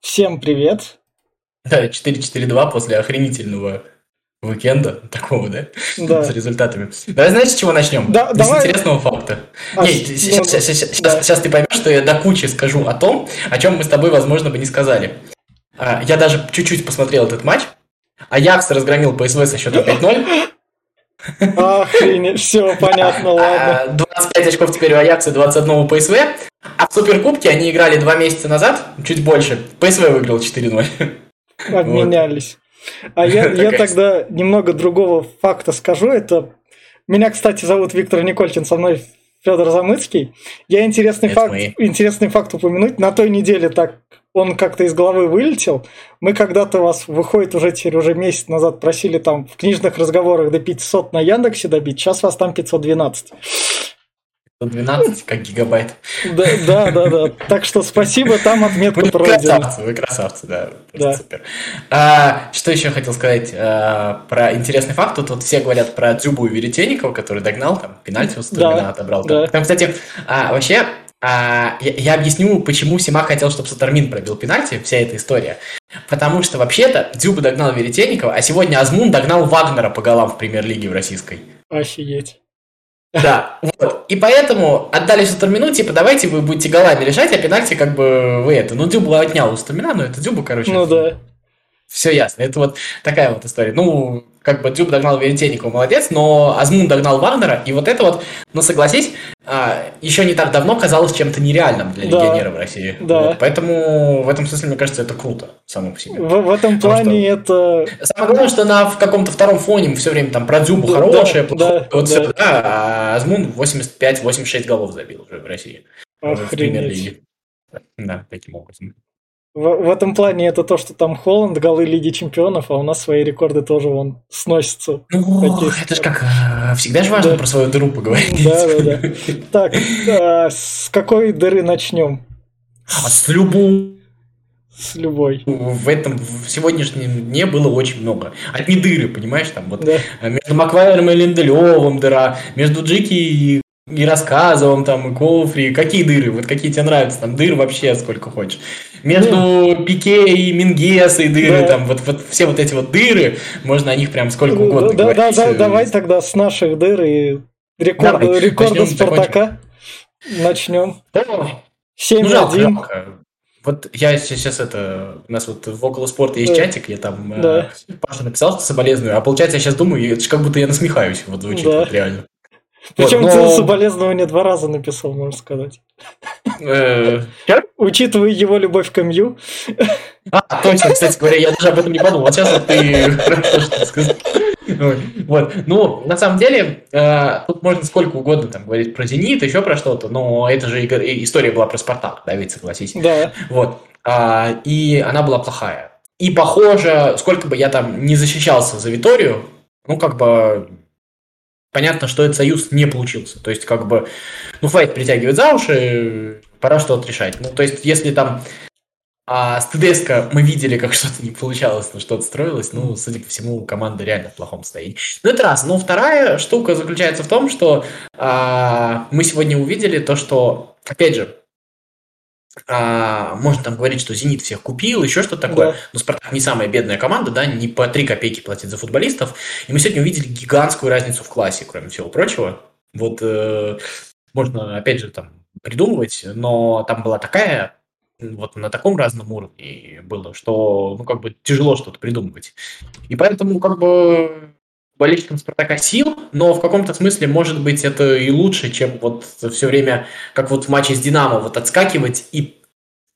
Всем привет. Да, 4-4-2 после охренительного уикенда такого, да? Да. С результатами. Давай знаешь, с чего начнем? Да, С давай. интересного факта. А, Не, с- сейчас, ну, сейчас- сейчас- да. сейчас ты поймешь, что я до кучи скажу о том, о чем мы с тобой, возможно, бы не сказали. А, Я даже чуть-чуть посмотрел этот матч. Аякс разгромил ПСВ со счетом 5-0. Охренеть, все понятно, ладно. А, 25 очков теперь у Аякса, 21 у ПСВ. А в Суперкубке они играли два месяца назад, чуть больше. ПСВ выиграл 4-0. Обменялись. А я, я тогда немного другого факта скажу. Это меня, кстати, зовут Виктор Никольчин, со мной Федор Замыцкий. Я интересный Это факт, мы. интересный факт упомянуть. На той неделе так он как-то из головы вылетел. Мы когда-то вас, выходит, уже теперь уже месяц назад просили там в книжных разговорах до 500 на Яндексе добить. Сейчас вас там 512. 12, как гигабайт. Да, да, да, да. Так что спасибо, там отметка Вы пройдена. красавцы, вы красавцы, да. Да. супер. А, что еще хотел сказать а, про интересный факт? Тут вот все говорят про Дзюбу и Веретенникова, который догнал, там, пенальти у Стурмина Да, отобрал. Да. Там, кстати, а, вообще, я, я объясню, почему Сима хотел, чтобы Сатармин пробил пенальти, вся эта история. Потому что, вообще-то, Дзюба догнал Веретенникова, а сегодня Азмун догнал Вагнера по голам в премьер-лиге в российской. Офигеть. Да, вот. И поэтому отдали Сатармину, типа, давайте вы будете голами решать, а пенальти как бы вы это. Ну, Дюбу отнял у Стамина, но это Дюбу, короче. Ну да. Все ясно. Это вот такая вот история. Ну, как бы Дюб догнал Веретенникова, молодец, но Азмун догнал Вагнера, и вот это вот, ну, согласись, а, еще не так давно казалось чем-то нереальным для Да. легионера в России. Да. Вот, поэтому в этом смысле, мне кажется, это круто само по себе. В, в этом Потому плане это... Самое главное, что на в каком-то втором фоне мы все время там про Дзюбу Да, хорошее, да, плохое, да, вот да. всё, да, а Азмун 85-86 голов забил уже в России. в Охренеть. премьер-лиге. Да, таким образом. В, в этом плане это то, что там Холланд, голы Лиги Чемпионов, а у нас свои рекорды тоже вон сносятся. Ну, Такие это же как, э, всегда же важно Да. про свою дыру поговорить. Да, да, да. Так, а, с какой дыры начнем? А с любой С любой. в этом в сегодняшнем дне было очень много. Одни дыры, понимаешь, там вот Да. э, между Маквайером и Линделевым дыра, между Джики и, и Рассказовым там и Кофри, какие дыры, вот какие тебе нравятся, там дыр вообще сколько хочешь. Между Пике и Мингесой дыры, Да. там вот, вот все вот эти вот дыры, можно о них прям сколько угодно Да, да, говорить. да, Э, давай тогда с наших дыр и рекорда, Давай, рекорда начнем, Спартака начнем. Ой, Ну, 7-1. жалко, жалко. Вот я сейчас это... У нас вот в около спорта есть Да. чатик, я там э, Да. Паша написал, что соболезную, а получается я сейчас думаю, это как будто я насмехаюсь, вот звучит Да. вот реально. Причем Вот, ты но- соболезнования два раза написал, можно сказать. Э, чё? Учитывая его любовь к МЮ, А, точно, кстати говоря, я даже об этом не подумал. Сейчас вот ты хорошо что сказал. Ой, Вот, ну, на самом деле, э, тут можно сколько угодно там говорить про «Зенит», еще про что-то, но это же история была про «Спартак», да, ведь согласись. да, Вот. А, и она была плохая. И похоже, сколько бы я там не защищался за Виторию, ну, как бы понятно, что этот союз не получился. То есть, как бы, ну, хватит притягивать за уши, пора что-то решать. Ну, то есть, если там а, с ТДСК мы видели, как что-то не получалось, но что-то строилось, ну, судя по всему, команда реально в плохом состоянии. Ну, это раз. Но вторая штука заключается в том, что а, мы сегодня увидели то, что, опять же, а, можно там говорить, что «Зенит» всех купил, еще что-то такое. Да. Но «Спартак» не самая бедная команда, да, не по 3 копейки платит за футболистов. И мы сегодня увидели гигантскую разницу в классе, кроме всего прочего. Вот э, можно, опять же, там придумывать, но там была такая, вот на таком разном уровне было, что, ну, как бы тяжело что-то придумывать. И поэтому, как бы, болельщикам Спартака сил, но в каком-то смысле, может быть, это и лучше, чем вот все время, как вот в матче с Динамо, вот отскакивать и...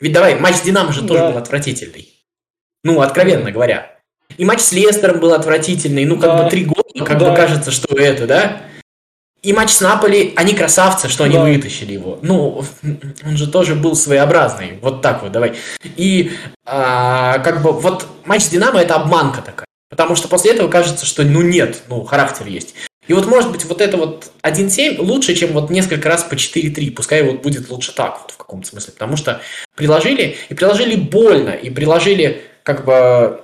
Ведь давай, матч с Динамо же тоже Да. был отвратительный. Ну, откровенно говоря. И матч с Лестером был отвратительный, ну, как Да. бы три года, как Да. бы кажется, что это, да? И матч с Наполи, они красавцы, что они Да. вытащили его. Ну, он же тоже был своеобразный. Вот так вот, давай. И а, как бы вот матч с Динамо это обманка такая. Потому что после этого кажется, что ну нет, ну характер есть. И вот может быть вот это вот 1.7 лучше, чем вот несколько раз по 4.3. Пускай вот будет лучше так вот в каком-то смысле. Потому что приложили, и приложили больно, и приложили как бы...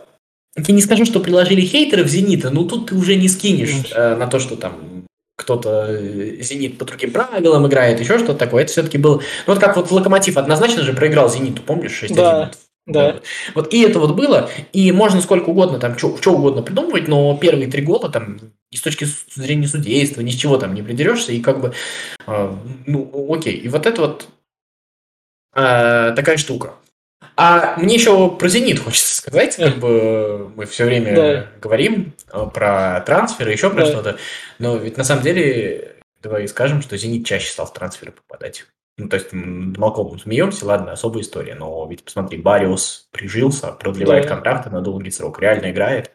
Я не скажу, что приложили хейтеров Зенита, но тут ты уже не скинешь э, на то, что там кто-то э, «Зенит» по другим правилам играет, еще что-то такое. Это все-таки было... Ну, вот как вот «Локомотив» однозначно же проиграл «Зениту», помнишь? 6 да. Да. Вот и это вот было, и можно сколько угодно там, что угодно придумывать, но первые три года там и с точки зрения судейства, ни с чего там не придерешься, и как бы, э, ну, окей. И вот это вот э, такая штука. А мне еще про «Зенит» хочется сказать, как бы мы все время да. говорим э, про трансферы, еще про да. что-то, но ведь на самом деле давай скажем, что «Зенит» чаще стал в трансферы попадать. Ну, то есть, молоком смеемся, ладно, особая история, но ведь посмотри, Бариус прижился, продлевает да. контракты на долгий срок, реально играет.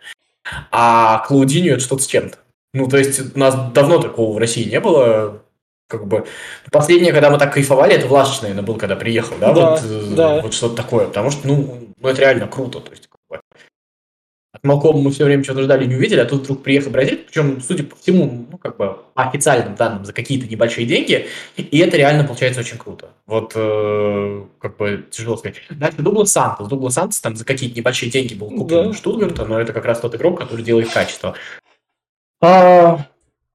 А Клаудиньо это что-то с чем-то. Ну, то есть, у нас давно такого в России не было. Как бы последнее, когда мы так кайфовали, это Влашич, наверное, был, когда приехал, да, да вот, да. вот что-то такое, потому что, ну, ну, это реально круто, то есть, от Малкома мы все время что-то ждали, не увидели, а тут вдруг приехал бразилец, причем, судя по всему, ну, как бы, по официальным данным, за какие-то небольшие деньги, и это реально получается очень круто. Вот, э, как бы, тяжело сказать. Дальше Дуглас Сантос. Дуглас Сантос там за какие-то небольшие деньги был куплен да. Штутгарта, но это как раз тот игрок, который делает качество. А,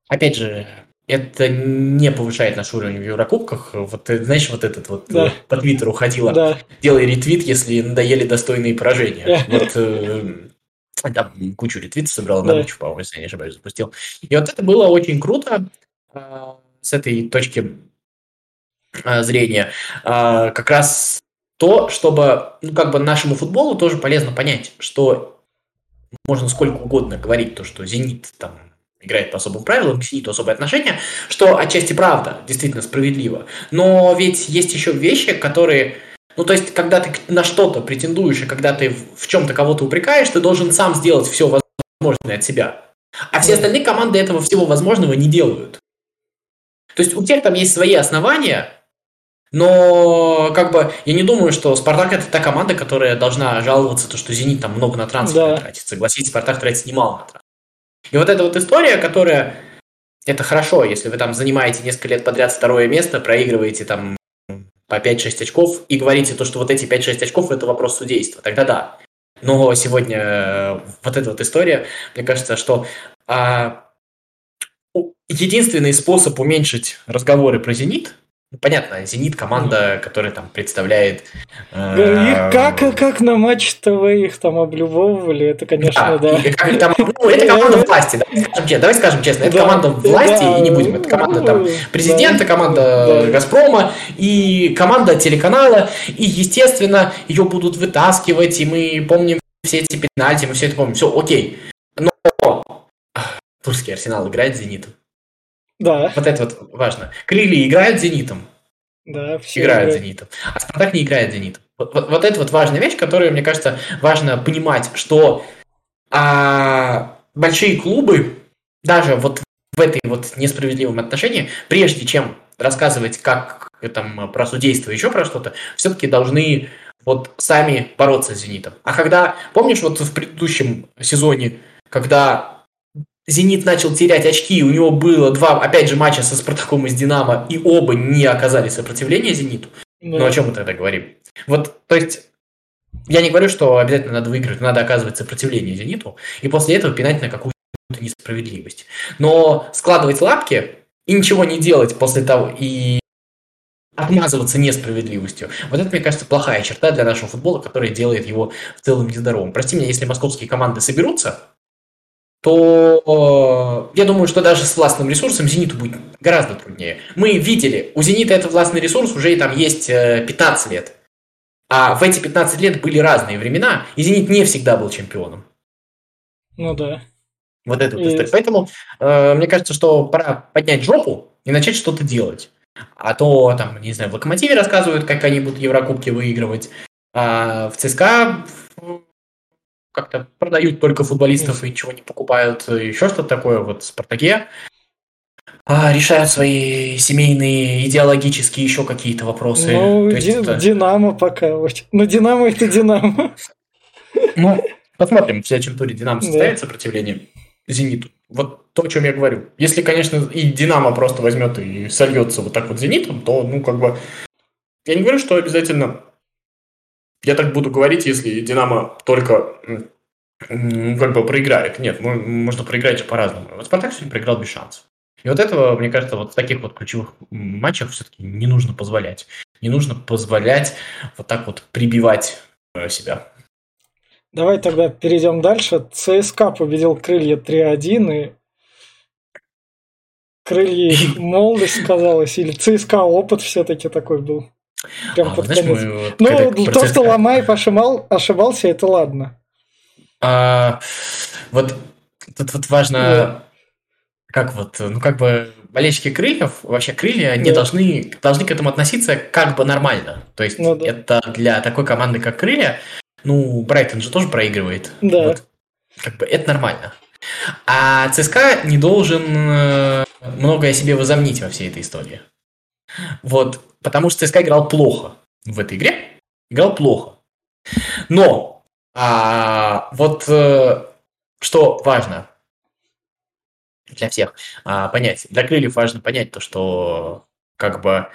опять же, это не повышает наш уровень в Еврокубках. Вот, знаешь, вот этот вот да. по Твиттеру ходила, да. делай ретвит, если надоели достойные поражения. Вот, э, там кучу ретвитов собрал, да. на по-моему, если я не ошибаюсь, запустил. И вот это было очень круто э, с этой точки э, зрения. Э, как раз то, чтобы, ну, как бы нашему футболу тоже полезно понять, что можно сколько угодно говорить, то, что «Зенит» там играет по особым правилам, к «Зениту» особое отношение, что отчасти правда, действительно справедливо. Но ведь есть еще вещи, которые ну, то есть, когда ты на что-то претендуешь, и когда ты в чем-то кого-то упрекаешь, ты должен сам сделать все возможное от себя. А все остальные команды этого всего возможного не делают. То есть у тех там есть свои основания, но как бы я не думаю, что Спартак это та команда, которая должна жаловаться, то, что Зенит там много на трансфер да. тратит. Согласитесь, Спартак тратит немало на трансфер. И вот эта вот история, которая это хорошо, если вы там занимаете несколько лет подряд второе место, проигрываете там по 5-6 очков и говорите то, что вот эти 5-6 очков это вопрос судейства, тогда да. Но сегодня э, вот эта вот история, мне кажется, что а, единственный способ уменьшить разговоры про «Зенит» Ну, понятно, «Зенит» команда, которая там представляет... Э, как, как на матч ТВ их там облюбовывали, это, конечно, да. да. Как, там, ну, это команда власти, давай скажем честно, давай скажем честно это да, команда власти, да, и не будем, это команда там президента, команда да. «Газпрома» и команда телеканала, и, естественно, ее будут вытаскивать, и мы помним все эти пенальти, мы все это помним, все, окей. Но русский Арсенал играет «Зенитом». Да. Вот это вот важно. Крылья играют «Зенитом». Да, все играют играют. «Зенитом». А «Спартак» не играет «Зенитом». Вот, вот, вот это вот важная вещь, которую, мне кажется, важно понимать, что а, большие клубы, даже вот в этой вот несправедливом отношении, прежде чем рассказывать как там про судейство, еще про что-то, все-таки должны вот сами бороться с «Зенитом». А когда, помнишь, вот в предыдущем сезоне, когда Зенит начал терять очки, у него было два, опять же, матча со Спартаком и с Динамо, и оба не оказали сопротивления Зениту. Да. Ну, о чем мы тогда говорим? Вот, то есть, я не говорю, что обязательно надо выиграть, надо оказывать сопротивление Зениту, и после этого пинать на какую-то несправедливость. Но складывать лапки и ничего не делать после того, и отмазываться несправедливостью. Вот это, мне кажется, плохая черта для нашего футбола, которая делает его в целом нездоровым. Прости меня, если московские команды соберутся, то э, я думаю, что даже с властным ресурсом «Зениту» будет гораздо труднее. Мы видели, у «Зенита» это властный ресурс уже и там есть 15 э, лет. А в эти 15 лет были разные времена, и «Зенит» не всегда был чемпионом. Ну да. Вот это вот история. Поэтому э, мне кажется, что пора поднять жопу и начать что-то делать. А то, там, не знаю, в «Локомотиве» рассказывают, как они будут Еврокубки выигрывать, а в ЦСКА как-то продают только футболистов и ничего не покупают, еще что-то такое, вот в «Спартаке», а, решают свои семейные, идеологические еще какие-то вопросы. Ну, То есть это... Динамо пока. Ну, Динамо это Динамо. Ну, посмотрим, в следующем туре Динамо составит да. сопротивление Зениту. Вот то, о чем я говорю. Если, конечно, и Динамо просто возьмет и сольется вот так вот Зенитом, то, ну, как бы... Я не говорю, что обязательно я так буду говорить, если Динамо только как бы проиграет. Нет, можно проиграть же по-разному. Вот Спартак сегодня проиграл без шансов. И вот этого, мне кажется, вот в таких вот ключевых матчах все-таки не нужно позволять. Не нужно позволять вот так вот прибивать э, себя. Давай тогда перейдем дальше. ЦСКА победил крылья 3-1, и крылья молодость казалось, или ЦСКА опыт все-таки такой был. Прям а, под знаешь, конец. Мы, ну, то, что Ломаев ошибал, ошибался, это ладно. А, вот тут вот важно, да. как вот, ну как бы болельщики крыльев, вообще крылья, они да. должны, должны к этому относиться как бы нормально. То есть ну, да. это для такой команды, как крылья, ну, Брайтон же тоже проигрывает. Да. Вот, как бы это нормально. А ЦСКА не должен э, многое себе возомнить во всей этой истории. Вот, потому что ЦСКА играл плохо в этой игре. Играл плохо. Но а, вот э, что важно для всех а, понять, для крыльев важно понять то, что как бы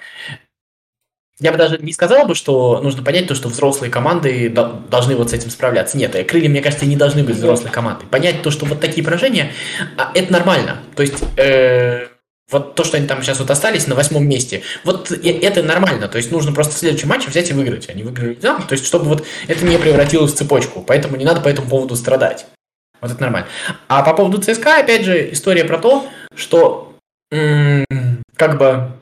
я бы даже не сказал бы, что нужно понять то, что взрослые команды должны вот с этим справляться. Нет, э, крылья, мне кажется, не должны быть взрослой командой. Понять то, что вот такие поражения, а, это нормально. То есть э, вот то, что они там сейчас вот остались на восьмом месте, вот это нормально. То есть нужно просто в следующем матче взять и выиграть. Они выиграли, да? То есть чтобы вот это не превратилось в цепочку. Поэтому не надо по этому поводу страдать. Вот это нормально. А по поводу ЦСКА, опять же, история про то, что м- как бы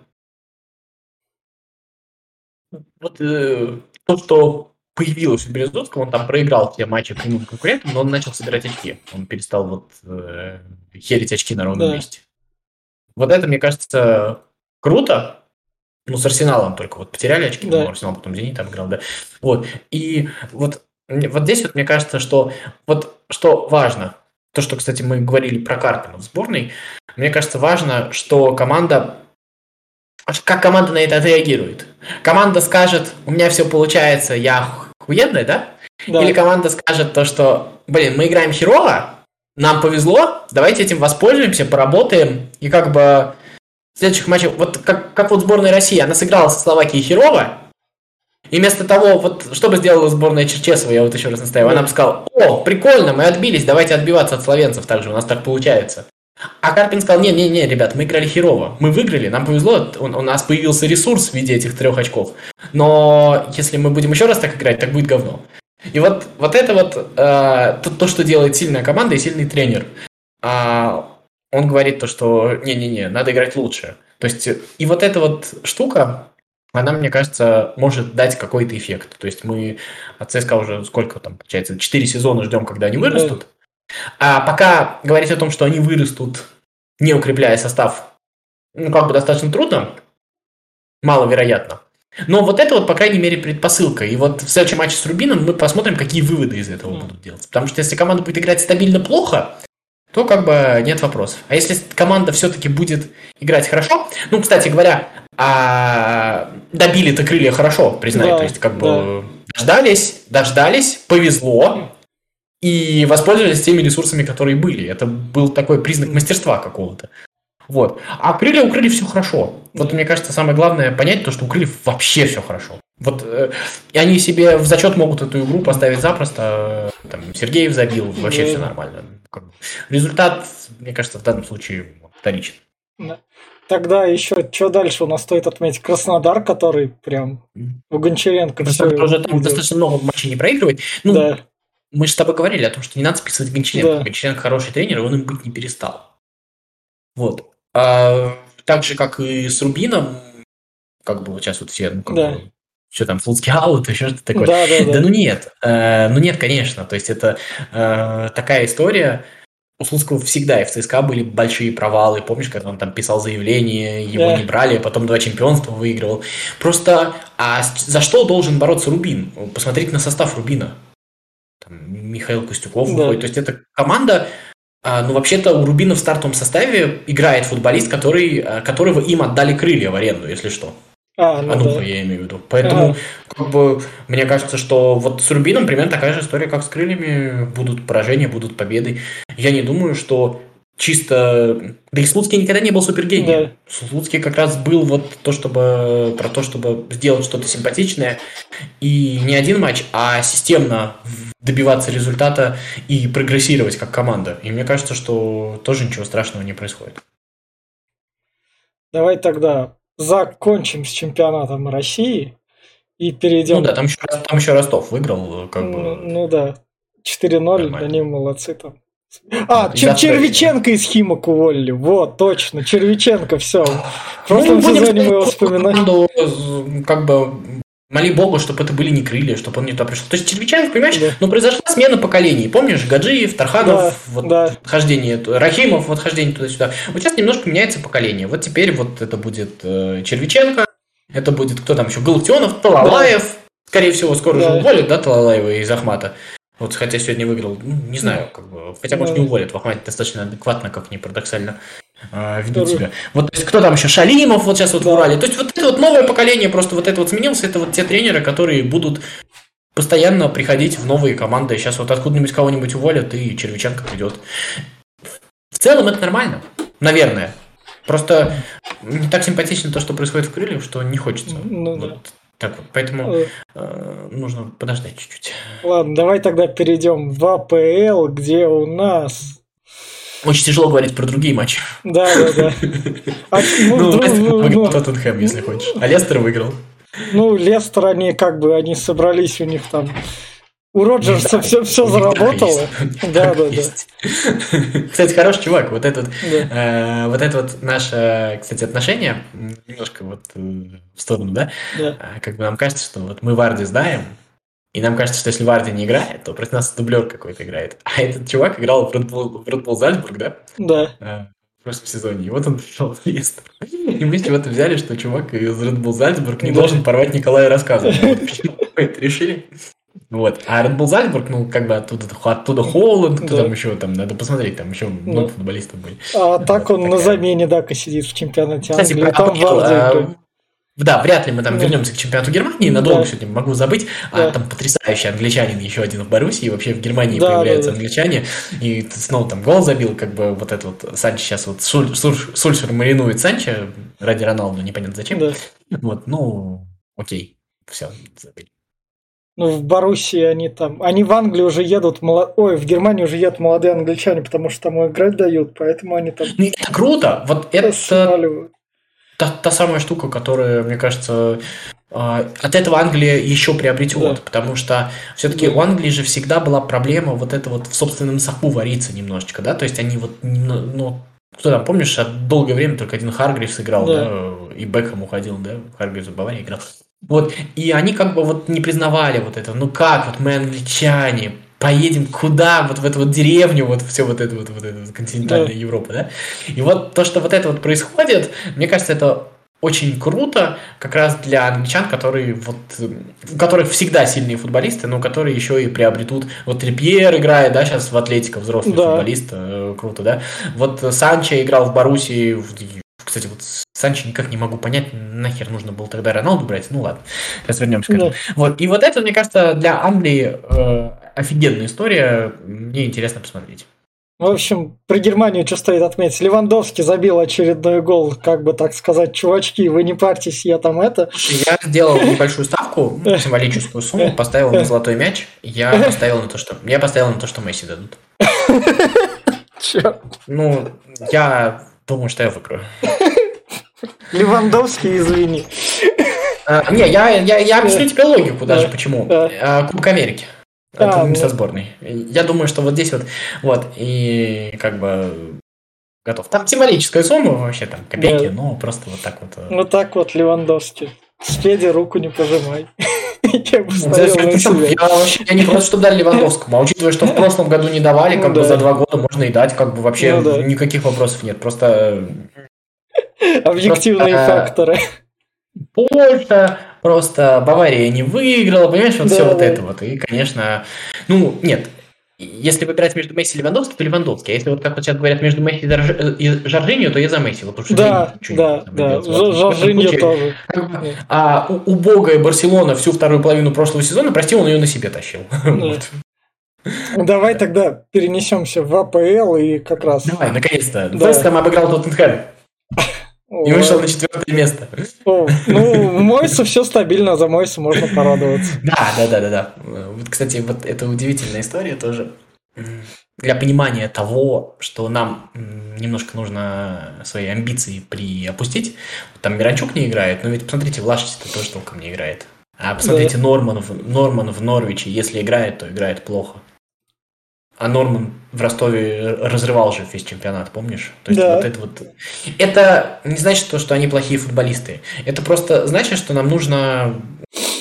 вот э, то, что появилось у Березовского, он там проиграл все матчи прямым конкурентам, но он начал собирать очки. Он перестал вот э, херить очки на ровном да. месте. Вот это, мне кажется, круто. Ну, с Арсеналом только вот потеряли очки, да. Арсенал потом Зенит там играл, да. Вот. И вот, вот здесь вот мне кажется, что вот что важно, то, что, кстати, мы говорили про Карпина в сборной, мне кажется, важно, что команда как команда на это отреагирует? Команда скажет, у меня все получается, я хуедная, да? да? Или команда скажет то, что, блин, мы играем херово, нам повезло, давайте этим воспользуемся, поработаем, и как бы в следующих матчах, вот как, как вот сборная России, она сыграла со Словакией херово, и вместо того, вот что бы сделала сборная Черчесова, я вот еще раз настаиваю, она бы сказала, о, прикольно, мы отбились, давайте отбиваться от словенцев также, у нас так получается. А Карпин сказал, не-не-не, ребят, мы играли херово, мы выиграли, нам повезло, у, у нас появился ресурс в виде этих трех очков. Но если мы будем еще раз так играть, так будет говно. И вот, вот это вот э, то, то, что делает сильная команда и сильный тренер. А, он говорит то, что не-не-не, надо играть лучше. То есть, и вот эта вот штука, она, мне кажется, может дать какой-то эффект. То есть мы от ЦСКА уже сколько там, получается, 4 сезона ждем, когда они вырастут. А пока говорить о том, что они вырастут, не укрепляя состав, ну, как бы достаточно трудно, маловероятно. Но вот это вот, по крайней мере, предпосылка. И вот в следующем матче с Рубином мы посмотрим, какие выводы из этого будут делать. Потому что если команда будет играть стабильно плохо, то как бы нет вопросов. А если команда все-таки будет играть хорошо, ну, кстати говоря, а добили-то крылья хорошо, признаю, да, то есть как бы да. дождались, дождались, повезло, и воспользовались теми ресурсами, которые были. Это был такой признак мастерства какого-то. Вот. А крылья у крыльев все хорошо. Вот мне кажется, самое главное понять то, что у крыльев вообще все хорошо. Вот э, и они себе в зачет могут эту игру поставить запросто. Там Сергеев забил, вообще все нормально. Результат, мне кажется, в данном случае вторичен. Тогда еще, что дальше у нас стоит отметить? Краснодар, который прям у Гончаренко все... Тоже там достаточно много матчей не проигрывает. Ну, да. мы же с тобой говорили о том, что не надо списывать Гончаренко. Да. Гончаренко хороший тренер, он им быть не перестал. Вот. А, так же, как и с Рубином, как бы вот сейчас вот все, ну, как да. бы, что там, флотский аут, еще что-то такое. Да, да, да. да ну нет, э, ну нет, конечно. То есть это э, такая история. У Слуцкого всегда и в ЦСКА были большие провалы. Помнишь, когда он там писал заявление, его да. не брали, а потом два чемпионства выигрывал. Просто, а за что должен бороться Рубин? Посмотрите на состав Рубина. Там Михаил Костюков да. выходит. То есть это команда, ну, вообще-то у Рубина в стартовом составе играет футболист, который, а, которого им отдали крылья в аренду, если что. А, ну, Ануха, да. я имею в виду. Поэтому, а. как бы, мне кажется, что вот с Рубином примерно такая же история, как с крыльями. Будут поражения, будут победы. Я не думаю, что чисто... Да и Слуцкий никогда не был супергением. Да. Слуцкий как раз был вот то, чтобы... про то, чтобы сделать что-то симпатичное. И не один матч, а системно добиваться результата и прогрессировать как команда. И мне кажется, что тоже ничего страшного не происходит. Давай тогда закончим с чемпионатом России и перейдем... Ну да, там еще, там еще Ростов выиграл. Как ну, бы... ну да, 4-0, они молодцы там. А, Чер- Червиченко из Химок уволили. Вот, точно, Червиченко, все. В прошлом ну, сезоне мы его вспоминаем. Как бы Моли Богу, чтобы это были не крылья, чтобы он не туда пришел. То есть Червиченко, понимаешь, да. ну произошла смена поколений. Помнишь, Гаджиев, Тарханов, да, вот да. хождение, Рахимов, вот хождение туда-сюда. Вот сейчас немножко меняется поколение. Вот теперь вот это будет э, Червиченко, это будет кто там еще, Галактионов, Талалаев. Да. Скорее всего, скоро да. уже уволят, да, Талалаева из Ахмата. Вот хотя сегодня выиграл, ну, не знаю, как бы, хотя, может, не уволят, в Ахмате достаточно адекватно, как ни парадоксально э, ведут себя. Вот, то есть, кто там еще, Шалимов вот сейчас вот да. в Урале. То есть, вот это вот новое поколение просто вот это вот сменилось, это вот те тренеры, которые будут постоянно приходить в новые команды. Сейчас вот откуда-нибудь кого-нибудь уволят, и Червиченко придет. В целом это нормально, наверное. Просто не так симпатично то, что происходит в Крыльях, что не хочется. Ну, вот да. Так вот, поэтому э, э, нужно подождать чуть-чуть. Ладно, давай тогда перейдем в АПЛ, где у нас... Очень тяжело говорить про другие матчи. Да, да, да. А, ну, ну, ну выиграл ну, Тоттенхэм, если хочешь. А Лестер выиграл. Ну, Лестер, они как бы, они собрались, у них там у Роджерса да, все, все заработало. Да, да, да. Кстати, хороший чувак. Вот этот, да. э, вот это вот наше, кстати, отношение немножко вот э, в сторону, да? да? А, как бы нам кажется, что вот мы Варди знаем, и нам кажется, что если Варди не играет, то против нас дублер какой-то играет. А этот чувак играл в Bull, в Bull Зальцбург, да? Да. А, в прошлом сезоне. И вот он пришел в Лестер. И мы это взяли, что чувак из Red Bull Зальцбург не да. должен порвать Николая рассказывать. это решили. Вот. А Red Bull Зальцбург, ну, как бы оттуда, оттуда Холланд, кто да. там еще, там, надо посмотреть, там еще ну. много футболистов были. А так он такая... на замене, да, сидит в чемпионате Кстати, Англии. Там а, да, вряд ли мы там да. вернемся к чемпионату Германии, надолго да. сегодня могу забыть. А да. А там потрясающий англичанин еще один в Боруссии, и вообще в Германии да, появляются да, да. англичане. И снова там гол забил, как бы вот этот вот Санч сейчас вот Суль, Суль, Сульшер маринует Санча ради Роналду, непонятно зачем. Да. Вот, ну, окей, все, забыли. Ну, в Боруссии они там... Они в Англии уже едут... Молод... Ой, в Германии уже едут молодые англичане, потому что там играть дают, поэтому они там... Ну, это круто! Вот это... Та, та самая штука, которая, мне кажется, а, от этого Англия еще приобретет, да. потому что все-таки да. у Англии же всегда была проблема вот это вот в собственном соку вариться немножечко, да, то есть они вот, ну, кто там, помнишь, долгое время только один Харгривс играл, да, да и Бекхэм уходил, да, Харгривс в Баварии играл. Вот, и они как бы вот не признавали вот это. Ну как, вот мы англичане, поедем куда, вот в эту вот деревню, вот все вот это вот, вот это вот континентальная да. Европа, да? И вот то, что вот это вот происходит, мне кажется, это очень круто как раз для англичан, которые вот, у которых всегда сильные футболисты, но которые еще и приобретут, вот Трипьер играет, да, сейчас в Атлетико, взрослый да. футболист, э, круто, да, вот Санчо играл в Боруссии, кстати, вот Санчо никак не могу понять, нахер нужно было тогда Роналду брать. Ну ладно, сейчас вернемся к этому. Да. Вот. И вот это, мне кажется, для Англии э, офигенная история. Мне интересно посмотреть. В общем, про Германию что стоит отметить. Левандовский забил очередной гол, как бы так сказать, чувачки, вы не парьтесь, я там это. Я сделал небольшую ставку, символическую сумму, поставил на золотой мяч. Я поставил на то, что я поставил на то, что Месси дадут. Черт. Ну, я Думаю, что я выиграю. Левандовский, извини. А, не, я, я, я объясню тебе логику даже, почему. А, Кубок Америки. Не со сборной. Я думаю, что вот здесь вот, вот, и как бы готов. Там символическая сумма вообще, там, копейки, да. но просто вот так вот. Э. Вот так вот Левандовский. С руку не пожимай. Я вообще, не просто, что дали Левандовскому, а учитывая, что в прошлом году не давали, как ну, бы за два года можно и дать, как бы вообще ну, никаких вопросов нет. Просто... Объективные просто, факторы. Польша, просто Бавария не выиграла, понимаешь, вот да, все да. вот это вот. И, конечно, ну, нет, если выбирать между Месси и Левандовски, то Левандовский. А если вот как вот сейчас говорят между Месси и Жоржиньо, то я за Месси. Вот, потому что да, да, да. Жоржиньо тоже. А у, убогая Барселона всю вторую половину прошлого сезона, прости, он ее на себе тащил. вот. Давай тогда перенесемся в АПЛ и как раз... Давай, наконец-то. Да. Вест обыграл Тоттенхэм. И вышел на четвертое место. Ну, Мойсу все стабильно, за Мойсу можно порадоваться. Да, да, да, да, да. Вот, кстати, вот это удивительная история тоже. для понимания того, что нам немножко нужно свои амбиции приопустить. Там Миранчук не играет, но ведь посмотрите, Влашич тоже толком не играет. А посмотрите, да. Норман, Норман в Норвиче, если играет, то играет плохо. А Норман в Ростове разрывал же весь чемпионат, помнишь? То есть да. вот это вот... Это не значит то, что они плохие футболисты. Это просто значит, что нам нужно...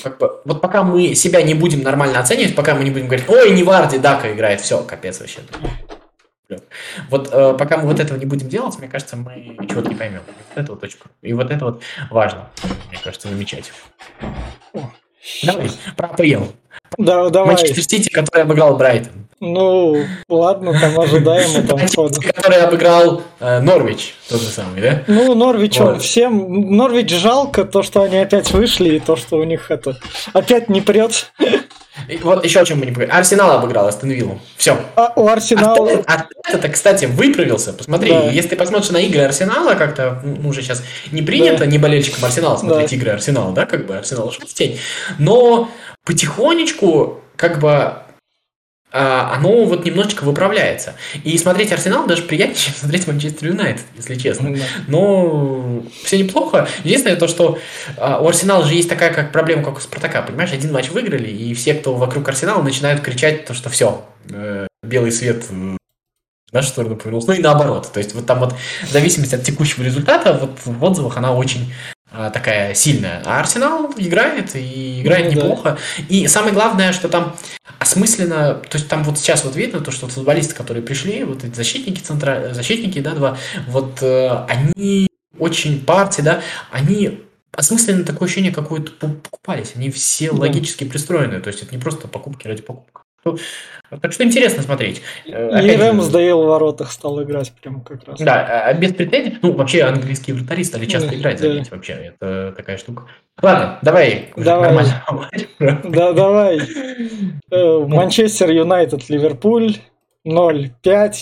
Как бы, вот пока мы себя не будем нормально оценивать, пока мы не будем говорить, ой, не Варди, Дака играет, все, капец вообще. Вот э, пока мы вот этого не будем делать, мне кажется, мы чего-то не поймем. Вот это вот точку. И вот это вот важно, мне кажется, замечать. Давай, про АПЛ. Да, давай. Манчестер Сити, который обыграл Брайтон. Ну, ладно, там ожидаемо там. Который обыграл э, Норвич, тот же самый, да? Ну, Норвич, вот. всем... Норвич жалко то, что они опять вышли, и то, что у них это... Опять не прет. И вот еще о чем мы не поговорили. Арсенал обыграл Астон Виллу. Все. А у Арсенала... это, кстати, выправился. Посмотри, да. если ты посмотришь на игры Арсенала, как-то ну, уже сейчас не принято да. не болельщикам Арсенала смотреть да. игры Арсенала, да, как бы Арсенал ушел в тень. Но потихонечку, как бы а, оно вот немножечко выправляется. И смотреть Арсенал даже приятнее, чем смотреть Манчестер Юнайтед, если честно. Но все неплохо. Единственное то, что а, у Арсенала же есть такая как проблема, как у Спартака. Понимаешь, один матч выиграли, и все, кто вокруг Арсенала, начинают кричать то, что все, э, белый свет в нашу сторону повернулся. Ну и наоборот. То есть вот там вот в зависимости от текущего результата, вот в отзывах она очень такая сильная. А Арсенал играет, и играет ну, неплохо. Да. И самое главное, что там осмысленно, то есть там вот сейчас вот видно то, что футболисты, которые пришли, вот эти защитники центра, защитники, да, два, вот э, они очень партии, да, они осмысленно такое ощущение какое-то покупались, они все да. логически пристроены, то есть это не просто покупки ради покупок. Так что интересно смотреть. Э, и Рэм сдаил в воротах, стал играть прям как раз. Да, а, а без претензий. Ну, вообще английские вратари стали часто да, играть, заметьте, да. вообще. Это такая штука. Ладно, давай. Давай. Да, давай. Э, Манчестер Юнайтед, Ливерпуль 0-5.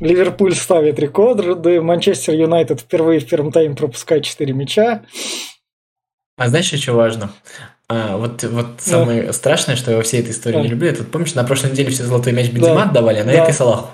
Ливерпуль ставит рекорды. Манчестер Юнайтед впервые в первом тайме пропускает 4 мяча. А знаешь, что важно? А, вот, вот самое да. страшное, что я во всей этой истории да. не люблю, это, помнишь, на прошлой неделе все золотой мяч Бензима да. давали, а на да. этой Салаху.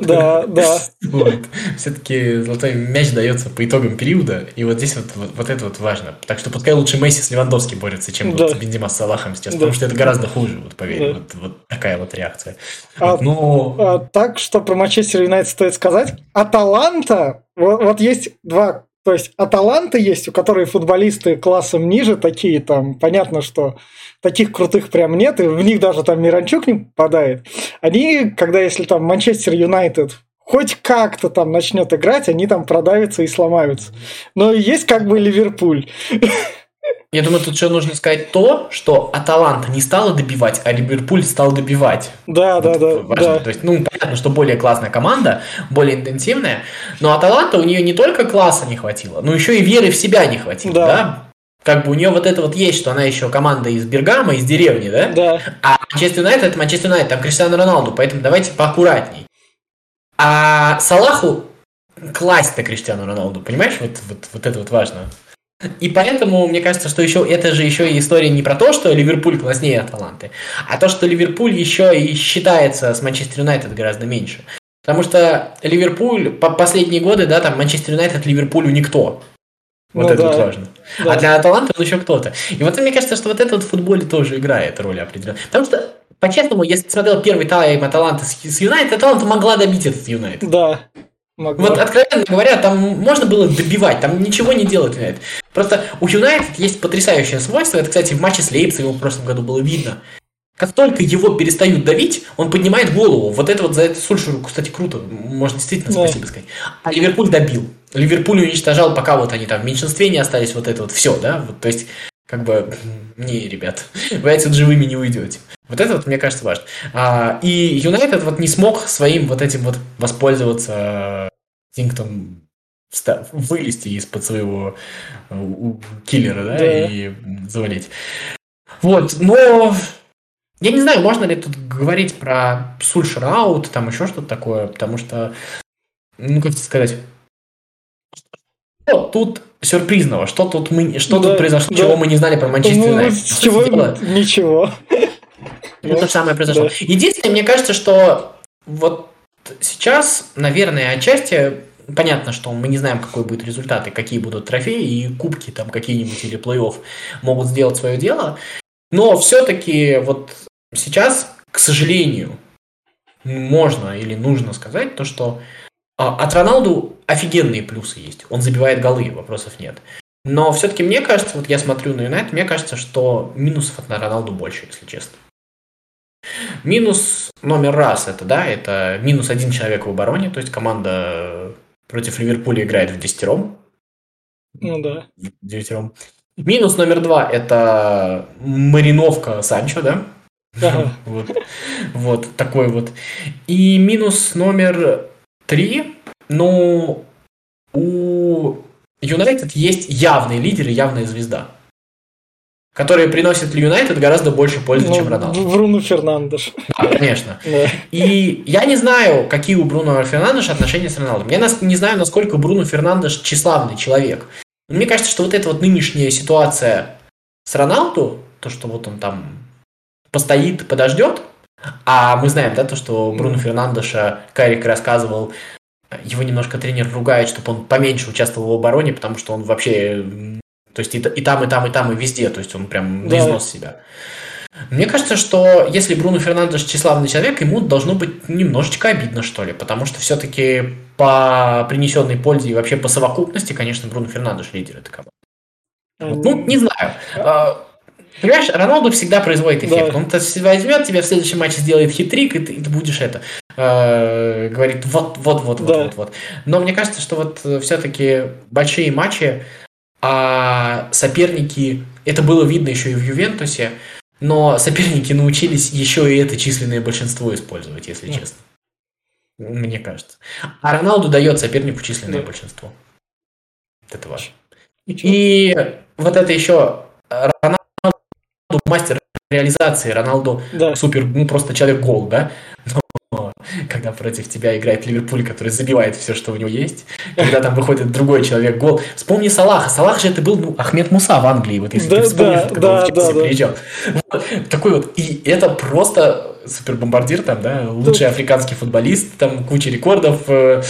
Да, да. Вот. Все-таки золотой мяч дается по итогам периода, и вот здесь вот, вот, вот это вот важно. Так что пускай лучше Месси с Левандовским борется, чем да. вот Бензима с Салахом сейчас, да. потому что это гораздо хуже, вот поверь, да. вот, вот такая вот реакция. А, вот, ну... а, так, что про Манчестер Юнайтед стоит сказать, Аталанта, вот, вот есть два то есть Аталанта есть, у которой футболисты классом ниже, такие там, понятно, что таких крутых прям нет, и в них даже там Миранчук не попадает. Они, когда если там Манчестер Юнайтед хоть как-то там начнет играть, они там продавятся и сломаются. Но есть как бы Ливерпуль. Я думаю, тут еще нужно сказать то, что Аталанта не стала добивать, а Ливерпуль стал добивать. Да, да, да, да. То есть, ну, понятно, что более классная команда, более интенсивная, но Аталанта у нее не только класса не хватило, но еще и веры в себя не хватило, да? да? Как бы у нее вот это вот есть, что она еще команда из Бергама, из деревни, да? Да. А Манчестер Юнайтед это Манчестер Юнайтед, там Криштиану Роналду, поэтому давайте поаккуратней. А Салаху класть-то Криштиану Роналду, понимаешь? Вот, вот, вот это вот важно. И поэтому, мне кажется, что еще это же еще и история не про то, что Ливерпуль класснее Аталанты, а то, что Ливерпуль еще и считается с Манчестер Юнайтед гораздо меньше. Потому что Ливерпуль по последние годы, да, там Манчестер Юнайтед Ливерпулю никто. Вот ну, это да. вот важно. Да. А для Аталанты он еще кто-то. И вот мне кажется, что вот это вот в футболе тоже играет роль определенную. Потому что, по-честному, если ты смотрел первый тайм Аталанты с Юнайтед, Аталанта могла добить этот Юнайтед. Да. Могла. Вот, откровенно говоря, там можно было добивать, там ничего не делать Юнайтед. Просто у Юнайтед есть потрясающее свойство, это, кстати, в матче с Лейпцигом в прошлом году было видно. Как только его перестают давить, он поднимает голову. Вот это вот за это Сульшеру, кстати, круто. Можно действительно да. спасибо сказать. А Ливерпуль добил. Ливерпуль уничтожал, пока вот они там в меньшинстве не остались, вот это вот все, да? Вот, то есть, как бы, не, ребят, вы отсюда живыми не уйдете. Вот это вот, мне кажется, важно. А, и Юнайтед вот не смог своим вот этим вот воспользоваться инстинктом вылезти из-под своего э, киллера, да, да, и завалить. Вот, но я не знаю, можно ли тут говорить про Сульшер аут, там еще что-то такое, потому что, ну, как сказать, что тут сюрпризного, что тут мы, что да, тут произошло, да. чего мы не знали про Манчестер ну, С чего? Ничего. Ну, то же самое произошло. Да. Единственное, мне кажется, что вот сейчас, наверное, отчасти понятно, что мы не знаем, какой будет результат и какие будут трофеи и кубки там какие-нибудь или плей-офф могут сделать свое дело. Но все-таки вот сейчас, к сожалению, можно или нужно сказать то, что от Роналду офигенные плюсы есть. Он забивает голы, вопросов нет. Но все-таки мне кажется, вот я смотрю на Юнайт, мне кажется, что минусов от Роналду больше, если честно. Минус номер раз это, да, это минус один человек в обороне, то есть команда против Ливерпуля играет в десятером. Ну да. В девятером. Минус номер два это мариновка Санчо, да? Вот. вот такой вот. И минус номер три, ну, у Юнайтед есть явный лидер и явная звезда которые приносят Юнайтед гораздо больше пользы, ну, чем Роналду. Бруно Фернандеш. Да, конечно. И я не знаю, какие у Бруно Фернандеша отношения с Роналдом. Я не знаю, насколько Бруно Фернандеш тщеславный человек. Но мне кажется, что вот эта вот нынешняя ситуация с Роналду, то, что вот он там постоит, подождет, а мы знаем, да, то, что Бруно Фернандеша, Карик рассказывал, его немножко тренер ругает, чтобы он поменьше участвовал в обороне, потому что он вообще то есть и, и там, и там, и там, и везде. То есть он прям да. износ себя. Мне кажется, что если Бруно Фернандеш тщеславный человек, ему должно быть немножечко обидно, что ли. Потому что все-таки по принесенной пользе и вообще по совокупности, конечно, Бруно Фернандеш лидер этой команды. Ну, не знаю. Понимаешь, Роналду всегда производит эффект. Да. Он возьмет тебя в следующем матче, сделает хитрик, и ты, и ты будешь это э, говорит вот, вот, вот, да. вот, вот, вот. Но мне кажется, что вот э, все-таки большие матчи а соперники, это было видно еще и в Ювентусе, но соперники научились еще и это численное большинство использовать, если да. честно. Мне кажется. А Роналду дает сопернику численное да. большинство. Это важно. И, и вот это еще мастер реализации, Роналду да. супер, ну просто человек гол, да? Но когда против тебя играет Ливерпуль, который забивает все, что у него есть, когда там выходит другой человек гол. Вспомни Салаха. Салах же это был ну, Ахмед Муса в Англии, вот если да, ты вспомнишь, да, когда да, он в Челси да, приезжал. Вот, такой вот. И это просто супербомбардир там, да, лучший африканский футболист, там куча рекордов, э,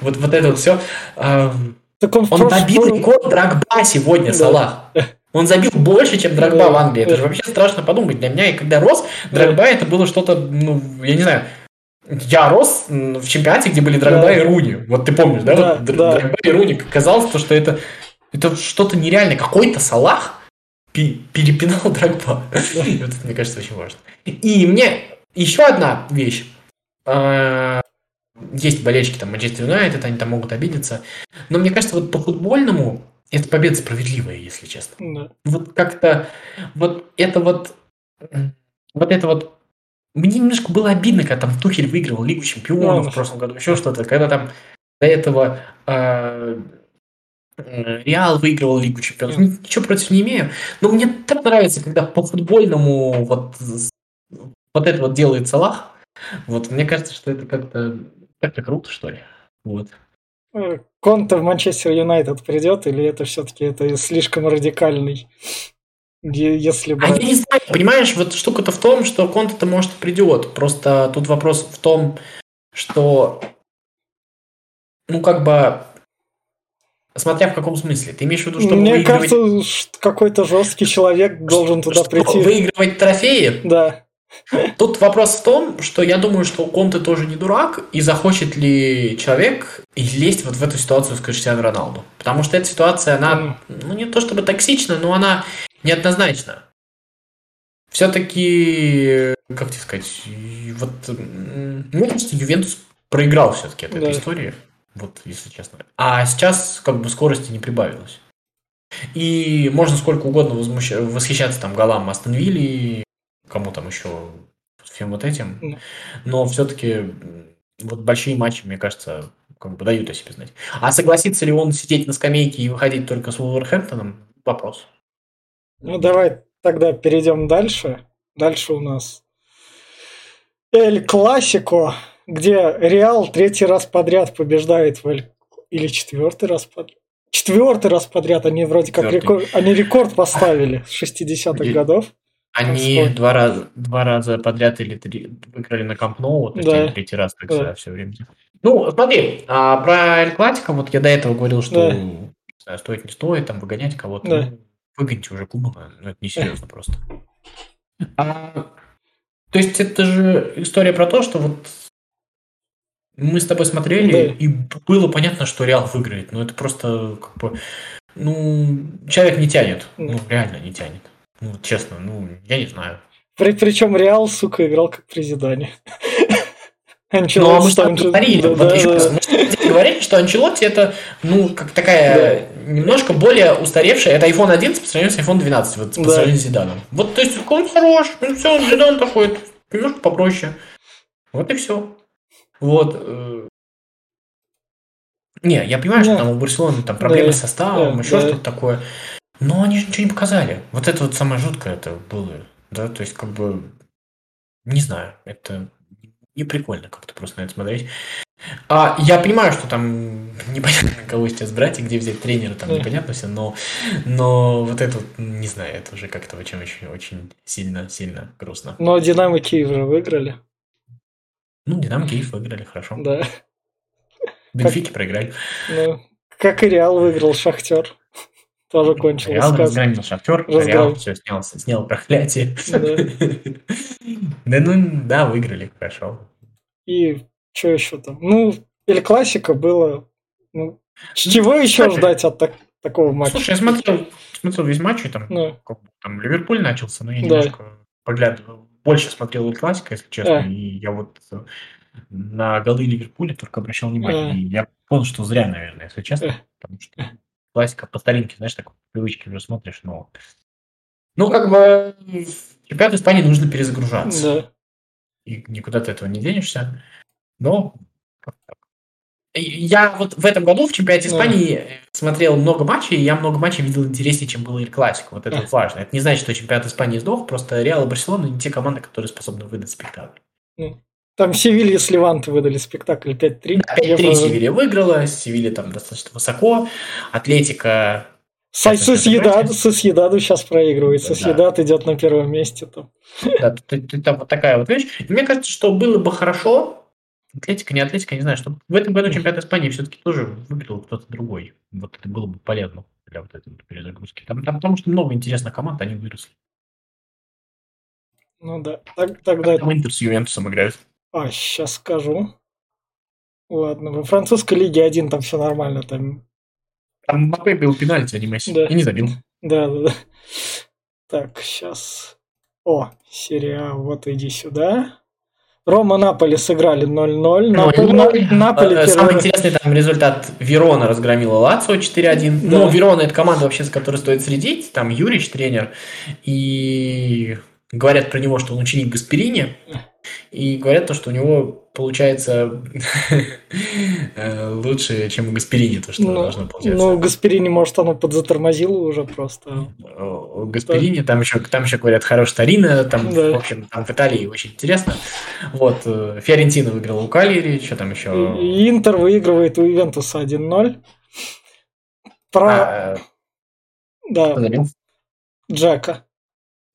вот, вот это вот все. Э, так он он добил рекорд Драгба сегодня, да. Салах. Он забил больше, чем Драгба да, в Англии. Это же вообще страшно подумать. Для меня, и когда рос, Драгба это было что-то, ну, я не знаю, я рос в чемпионате, где были Драгба да. и Руни. Вот ты помнишь, да? да, вот да. Драгба и Руни. Казалось, то, что это, это что-то нереальное. Какой-то Салах перепинал Драгба. Вот это, мне кажется, очень важно. И мне еще одна вещь. А, есть болельщики там Манчестер Юнайтед, они там могут обидеться. Но мне кажется, вот по футбольному это победа справедливая, если честно. Да. Вот как-то вот это вот вот это вот мне немножко было обидно, когда там Тухель выигрывал Лигу Чемпионов в прошлом году, еще что-то. Когда там до этого э, Реал выигрывал Лигу Чемпионов. Ничего против не имею. Но мне так нравится, когда по футбольному вот, вот это вот делает Салах. Вот мне кажется, что это как-то как-то круто, что ли. Вот. Конта в Манчестер Юнайтед придет, или это все-таки это слишком радикальный если бы... А я не знаю, понимаешь, вот штука-то в том, что конт-то может придет. Просто тут вопрос в том, что ну как бы Смотря в каком смысле. Ты имеешь в виду, что Мне выигрывать... кажется, какой-то жесткий человек должен туда что, прийти. Выигрывать трофеи? Да. Тут вопрос в том, что я думаю, что Конте тоже не дурак, и захочет ли человек лезть вот в эту ситуацию с Криштиану Роналду. Потому что эта ситуация, она, ну не то чтобы токсична, но она неоднозначно. Все-таки, как тебе сказать, вот, мне кажется, Ювентус проиграл все-таки от этой да. истории, вот, если честно. А сейчас как бы скорости не прибавилось. И можно сколько угодно возмущ... восхищаться там голам Астон Вилли, кому там еще всем вот этим. Но все-таки вот большие матчи, мне кажется, как бы дают о себе знать. А согласится ли он сидеть на скамейке и выходить только с Уолверхэмптоном? Вопрос. Ну, давай тогда перейдем дальше. Дальше у нас Эль Классико, где Реал третий раз подряд побеждает в Эль... Или четвертый раз подряд. Четвертый раз подряд они вроде как рекорд, они рекорд поставили с 60-х годов. Они два раза, два раза подряд или три выиграли на Камп Ноу, вот, то есть Да. они третий раз так Да. все время. Ну, смотри, а про Эль Классико, вот я до этого говорил, что Да. не знаю, стоит, не стоит, там, выгонять кого-то. Да. Ну, выгоните уже Кумана, ну, это несерьезно просто. А, то есть это же история про то, что вот мы с тобой смотрели, Да. и было понятно, что Реал выиграет. Но это просто как бы... Ну, человек не тянет. Ну, реально не тянет. Ну, честно, ну, я не знаю. При, причем Реал, сука, играл как при Зидане. Ну, а Анчелотти мы же- говорили, да, вот да, еще да. мы говорили, что Анчелотти это, ну, как такая немножко более устаревшая, это iPhone 11 по сравнению с iPhone 12, вот, по Да. сравнению с Зиданом. Вот, то есть, он хорош, ну, все, Зидан такой, немножко попроще. Вот и все. Вот. э. Не, я понимаю, что Да. там у Барселоны там проблемы Да, с составом, да, еще да. что-то такое. Но они же ничего не показали. Вот это вот самое жуткое это было. Да, то есть, как бы, не знаю, это не прикольно как-то просто на это смотреть. А, я понимаю, что там непонятно, кого сейчас брать и где взять тренера, там непонятно все, но, но вот это, не знаю, это уже как-то очень, очень, очень сильно, сильно грустно. Но Динамо Киев же выиграли. Ну, Динамо Киев выиграли, хорошо. Да. Бенфики проиграли. Ну, как и Реал выиграл Шахтер. Тоже кончилось Реал разгромил Шахтер. Реал все снял, снял проклятие. Да, ну, да, выиграли, хорошо. И что еще там? Ну, Эль Классика было... Ну, с чего еще ждать от так- такого матча? Слушай, я смотрел, смотрел весь матч, и там, Ну, там Ливерпуль начался, но я немножко поглядывал, больше смотрел Эль Классика, если честно, и я вот на голы Ливерпуля только обращал внимание, и я понял, что зря, наверное, если честно, потому что классика по старинке, знаешь, так по привычке уже смотришь, но... Ну, как бы, в чемпионат Испании нужно перезагружаться, да. и никуда ты этого не денешься, но... Я вот в этом году в чемпионате Да. Испании э, смотрел много матчей, и я много матчей видел интереснее, чем был Эль Классик. Вот это Да. важно. Это не значит, что чемпионат Испании сдох, просто Реал и Барселона не те команды, которые способны выдать спектакль. Там Севилья с Леванте выдали спектакль 5-3. Я 5-3 правда- Севилья выиграла, Севилья там достаточно высоко, Атлетика... Сосъедад, Сосъедаду сейчас проигрывает. Да. Сосъедад идет на первом месте. Там. Да, тут- тут там вот такая вот вещь. И мне кажется, что было бы хорошо, Атлетика, не Атлетика, не знаю, что в этом году чемпионат Испании все-таки тоже выиграл кто-то другой. Вот это было бы полезно для вот этой вот перезагрузки. Там, там потому что много интересных команд, они выросли. Ну да. Так- тогда... Там Интер с Ювентусом играют. А, сейчас скажу. Ладно, во французской лиге один там все нормально. Там... Там Мбаппе бил пенальти, а не Месси. Да. И не забил. Да, да, да. Так, сейчас. О, серия, А, вот иди сюда. Рома Наполи сыграли 0-0. Наполи, На- Наполи Э, Самый интересный там результат Верона разгромила Лацио 4-1. Да. Ну, Верона это команда вообще, с которой стоит следить. Там Юрич тренер. И говорят про него, что он ученик Гасперини. И говорят то, что у него получается э, лучше, чем у Гасперини, то, что Ну, должно получаться. Ну, Гасперини, может, оно подзатормозило уже просто. У Гасперини, там еще, там еще говорят, хорош Тарина, там, Да. в общем, там в Италии очень интересно. Вот, э, Фиорентина выиграла у Калири, что там еще? И Интер выигрывает у Ивентуса 1-0. Про... А, да? Джека.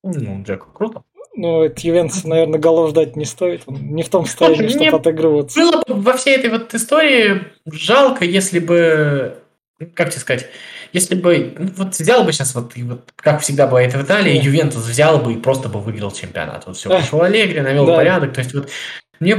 Ну, Джек, круто. Ну, от Ювентуса, наверное, голов ждать не стоит. Он не в том состоянии, мне- чтобы отыгрываться. Было бы во всей этой вот истории жалко, если бы, ну, как тебе сказать, если бы, ну, вот взял бы сейчас, вот, и вот как всегда бывает в Италии, Да. Ювентус взял бы и просто бы выиграл чемпионат. Вот все, Да. пошел Аллегри, навел Да. порядок. То есть вот мне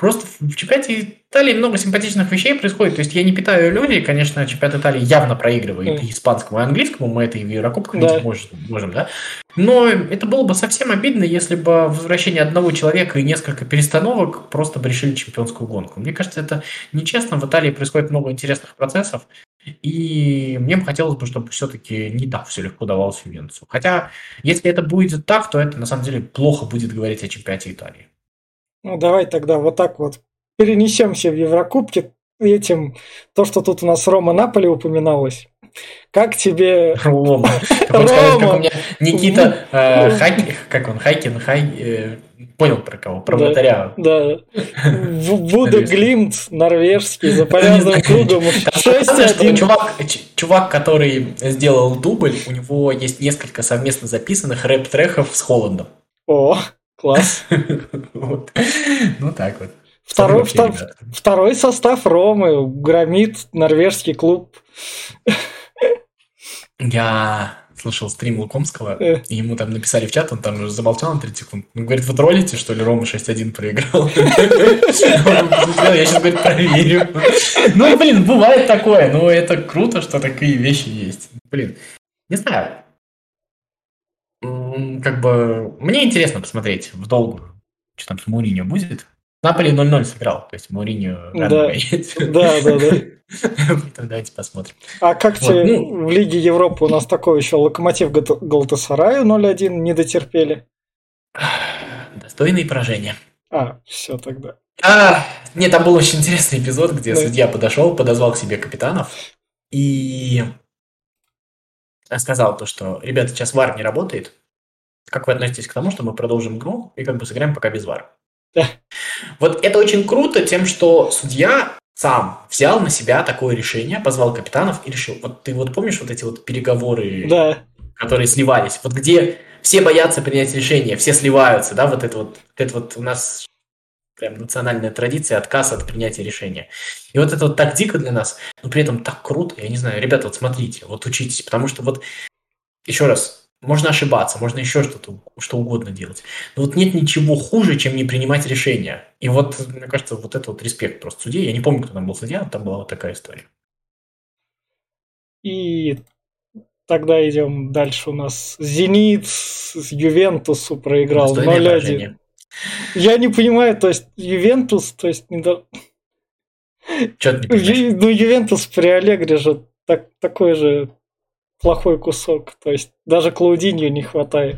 просто в чемпионате Италии много симпатичных вещей происходит. То есть я не питаю иллюзий, конечно, чемпионат Италии явно проигрывает и испанскому, и английскому, мы это и в Еврокубках Да. можем, да. Но это было бы совсем обидно, если бы возвращение одного человека и несколько перестановок просто бы решили чемпионскую гонку. Мне кажется, это нечестно. В Италии происходит много интересных процессов. И мне бы хотелось бы, чтобы все-таки не так все легко давалось Ювентусу. Хотя, если это будет так, то это на самом деле плохо будет говорить о чемпионате Италии. Ну, давай тогда вот так вот перенесемся в Еврокубки. Этим, то, что тут у нас Рома Наполи упоминалось. Как тебе... Рома. Меня Никита э, Хайкин, как он, Хайкин, Хай... э, Понял про кого? Про вратаря. Да. В- Буде Надеюсь. Глимт норвежский за полярным кругом Там главное, что 6-1. чувак, чувак, который сделал дубль, у него есть несколько совместно записанных рэп-треков с Холландом. О, класс. Вот. Ну так вот. Второй, Вообще, втор- ребята. второй состав Ромы громит норвежский клуб. Я слушал стрим Лукомского, Э. и ему там написали в чат, он там уже замолчал на 30 секунд. Он говорит, вы троллите, что ли, Рома 6-1 проиграл? Я сейчас, говорит, проверю. Ну, блин, бывает такое, но это круто, что такие вещи есть. Блин, не знаю. Как бы, мне интересно посмотреть в долгую, что там с Мourinho будет. Наполи 0-0 сыграл, то есть рано Да. Да, да, Давайте посмотрим. А как Вот, тебе ну- в Лиге Европы у нас такое еще Локомотив Галтасараю 0-1 не дотерпели? Достойные поражения. А, все тогда. А, нет, там был очень интересный эпизод, где Да. судья подошел, подозвал к себе капитанов и сказал то, что, ребята, сейчас ВАР не работает. Как вы относитесь к тому, что мы продолжим игру и как бы сыграем пока без ВАР? Да. Вот это очень круто тем, что судья сам взял на себя такое решение, позвал капитанов и решил. Вот ты вот помнишь вот эти вот переговоры, Да, которые сливались? Вот где все боятся принять решение, все сливаются, да, вот это вот, вот это вот у нас прям национальная традиция, отказ от принятия решения. И вот это вот так дико для нас, но при этом так круто, я не знаю, ребята, вот смотрите, вот учитесь, потому что вот, еще раз, можно ошибаться, можно еще что-то, что угодно делать, но вот нет ничего хуже, чем не принимать решения. И вот, мне кажется, вот это вот респект просто судье, я не помню, кто там был судья, но там была вот такая история. и тогда идем дальше у нас. Зенит с Ювентусу проиграл Достойное 0-1. поражение. Я не понимаю, то есть Ювентус, то есть не до- Чё ты не понимаешь? Ю- ну Ювентус при Аллегре же так, такой же плохой кусок, то есть даже Клаудиньо не хватает.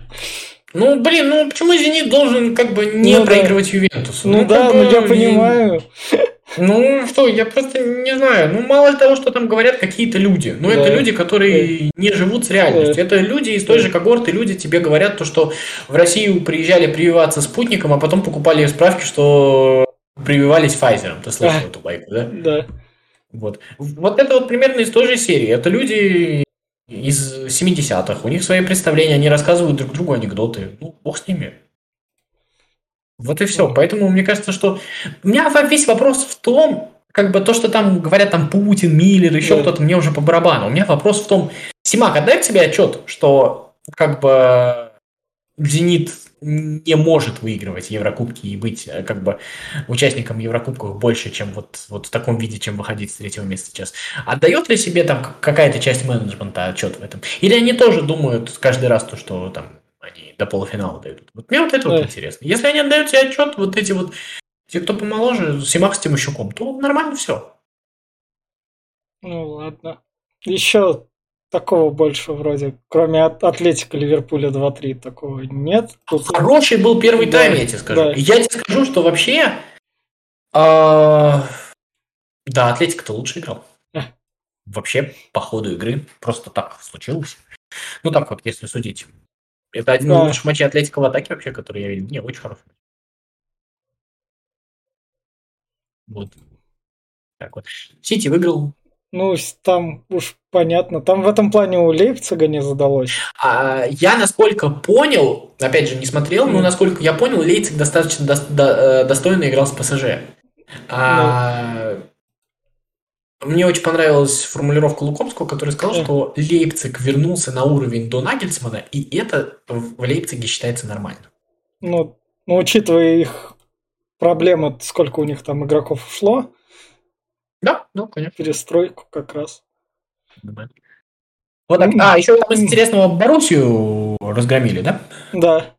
Ну, блин, ну почему Зенит должен как бы не Ну да. проигрывать Ювентусу? Ну, да, как ну я понимаю. Ну что, я просто не знаю. Ну, мало того, что там говорят какие-то люди. Ну, это Да. люди, которые не живут с реальностью. Это люди из той же когорты, люди тебе говорят то, что в Россию приезжали прививаться спутником, а потом покупали справки, что прививались Pfizer. Ты слышал А. эту байку, да? Да. Вот. Вот это вот примерно из той же серии. Это люди из 70-х. У них свои представления, они рассказывают друг другу анекдоты. Ну, бог с ними. Вот и все. Поэтому мне кажется, что... У меня весь вопрос в том, как бы то, что там говорят там Путин, Миллер, еще Да. кто-то, мне уже по барабану. У меня вопрос в том, Симак, отдай себе отчет, что как бы Зенит не может выигрывать Еврокубки и быть э, как бы участником Еврокубков больше, чем вот, вот в таком виде, чем выходить с третьего места сейчас. Отдает ли себе там какая-то часть менеджмента отчет в этом? Или они тоже думают каждый раз то, что там они до полуфинала дойдут? Вот мне вот это вот Да. интересно. Если они отдают себе отчет, вот эти вот, те, кто помоложе, Симак с Тимощуком, то нормально все. Ну ладно. Еще такого больше вроде, кроме от Атлетика Ливерпуля 2-3, такого нет. Тут Хороший был первый Да, тайм, я тебе скажу. да. Я тебе скажу, что вообще... а, Да, Атлетика-то лучше играл. Эх. Вообще, по ходу игры просто так случилось. Ну, так вот, если судить. Это один из Да. лучших матчей Атлетика в атаке вообще, который я видел. Не, очень хороший. Вот. Так вот. Сити выиграл. Ну, там уж понятно. Там в этом плане у Лейпцига не задалось. А, я, насколько понял, опять же, не смотрел, но насколько я понял, Лейцик достаточно дос- до- э, достойно играл с ПСЖ. А, Мне очень понравилась формулировка Лукомского, который сказал, Мгм. что Лейпциг вернулся на уровень до Нагельсмана, и это в Лейпциге считается нормально. Ну, ну, учитывая их проблемы, сколько у них там игроков ушло, Да, ну, конечно. перестройку как раз. нормально. Вот так. А, еще там из интересного Боруссию разгромили, да? Да.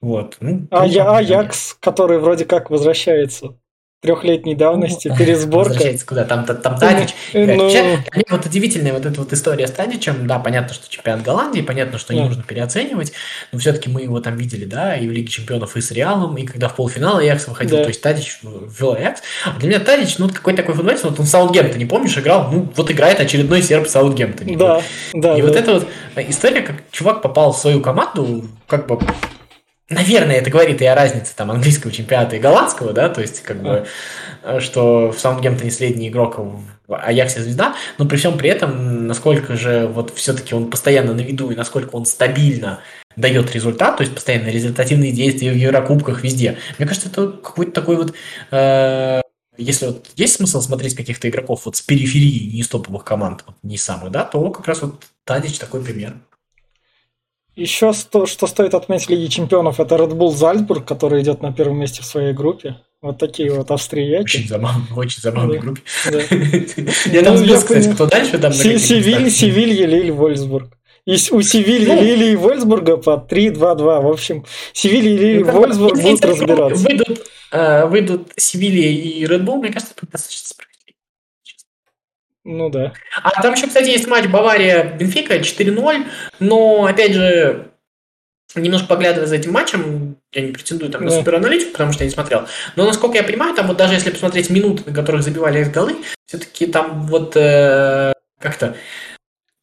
Вот. Ну, А я Аякс, который вроде как возвращается. Трехлетней давности, ну, пересборка. Куда? Там, там, там Тадич. Ну, ну... вот удивительная вот эта вот история с Тадичем. Да, понятно, что чемпионат Голландии, понятно, что не нужно переоценивать, но все-таки мы его там видели, да, и в Лиге чемпионов, и с Реалом, и когда в полуфинал Аякс выходил, да. то есть Тадич ввел Аякс. А для меня Тадич, ну, какой такой футболист, вот он в Саутгемптоне, помнишь, играл, ну, вот играет очередной серб в Саутгемптоне. Да, да. И да. вот эта вот история, как чувак попал в свою команду, как бы Наверное, это говорит и о разнице там английского чемпионата и голландского, да, то есть как бы, э, что в Саундгемптоне средний игрок в Аяксе звезда, но при всем при этом, насколько же вот все-таки он постоянно на виду и насколько он стабильно дает результат, то есть постоянно результативные действия в Еврокубках везде. Мне кажется, это какой-то такой вот э, если вот есть смысл смотреть каких-то игроков вот с периферии не из топовых команд, вот, не самых, да, то как раз вот Тадич такой пример. Еще что, что стоит отметить Лиги Чемпионов, это Red Bull Зальцбург, который идет на первом месте в своей группе. Вот такие вот австрияки. Очень забавно, очень забавной группе. Я там сбил, кстати, кто дальше там Севиль, Севилья, Лиль, Вольсбург. И у Севильи, ну, Лили и Вольсбурга по 3-2-2. В общем, Севилья, Лили и ну, Вольсбург будут разбираться. Выйдут, э, выйдут Севилья и Red Bull, мне кажется, это достаточно ну да. А там еще, кстати, есть матч Бавария-Бенфика 4-0, но, опять же, немножко поглядывая за этим матчем, я не претендую там на да. супераналитику, потому что я не смотрел, но, насколько я понимаю, там вот даже если посмотреть минуты, на которых забивали голы, все-таки там вот э, как-то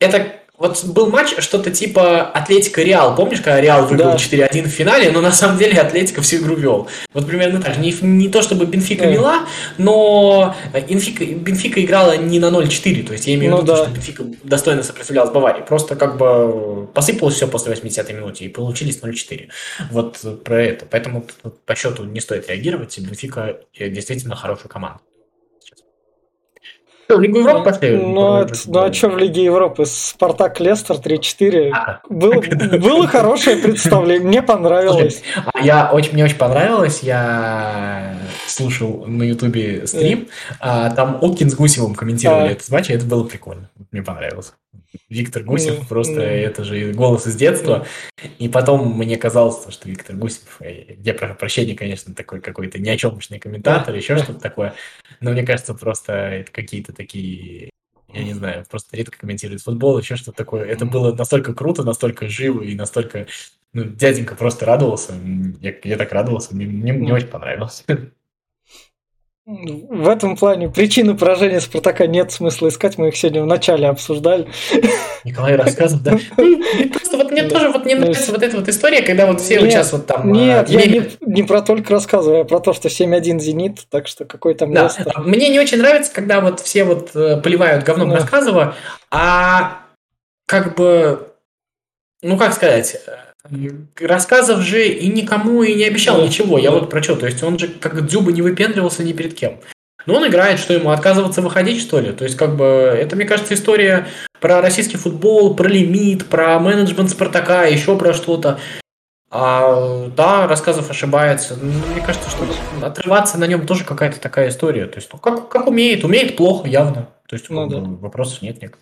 это вот был матч что-то типа Атлетика Реал. Помнишь, когда Реал выиграл да. 4-1 в финале, но на самом деле Атлетика всю игру вел. Вот примерно так. Не, не то чтобы Бенфика вела, но Бенфика, Бенфика играла не на 0-4. То есть я имею в ну, виду, да. что Бенфика достойно сопротивлялась Баварии. Просто как бы посыпалось все после 80-й минуты и получились 0-4. Вот про это. Поэтому по счету не стоит реагировать. Бенфика действительно хорошая команда. В Лигу Европы пошли? Ну, это, ну а что в Лиге Европы? Спартак Лестер 3-4. А, было, было хорошее представление, мне понравилось. А я очень, мне очень понравилось, я слушал на Ютубе стрим, а, там Окин с Гусевым комментировали а. этот матч, и это было прикольно. Мне понравилось. Виктор Гусев mm, просто mm. это же голос из детства. Mm. И потом мне казалось, что Виктор Гусев, э, я прошу прощения, конечно, такой какой-то ни о комментатор, еще что-то такое. Но мне кажется, просто это какие-то такие я не знаю, просто редко комментирует футбол, еще что-то такое. Это было настолько круто, настолько живо и настолько... Ну, дяденька просто радовался. Я, я так радовался, мне, мне, мне очень понравилось. В этом плане причины поражения Спартака нет смысла искать, мы их сегодня в начале обсуждали. Николай рассказывал, да? Просто вот мне тоже вот не нравится вот эта вот история, когда вот все сейчас вот там... Нет, я не про только рассказываю, а про то, что 7-1 «Зенит», так что какой там Да, мне не очень нравится, когда вот все вот э, поливают говном рассказывая, а как бы, ну как сказать, рассказов же и никому и не обещал да, ничего. Я вот про что. То есть он же как Дзюба не выпендривался ни перед кем. Но он играет, что ему отказываться выходить, что ли? То есть, как бы, это, мне кажется, история про российский футбол, про лимит, про менеджмент Спартака, еще про что-то. А, да, рассказов ошибается. Ну, мне кажется, что отрываться на нем тоже какая-то такая история. То есть, ну, как, как умеет, умеет плохо, явно. То есть, ну, да. вопросов нет никаких.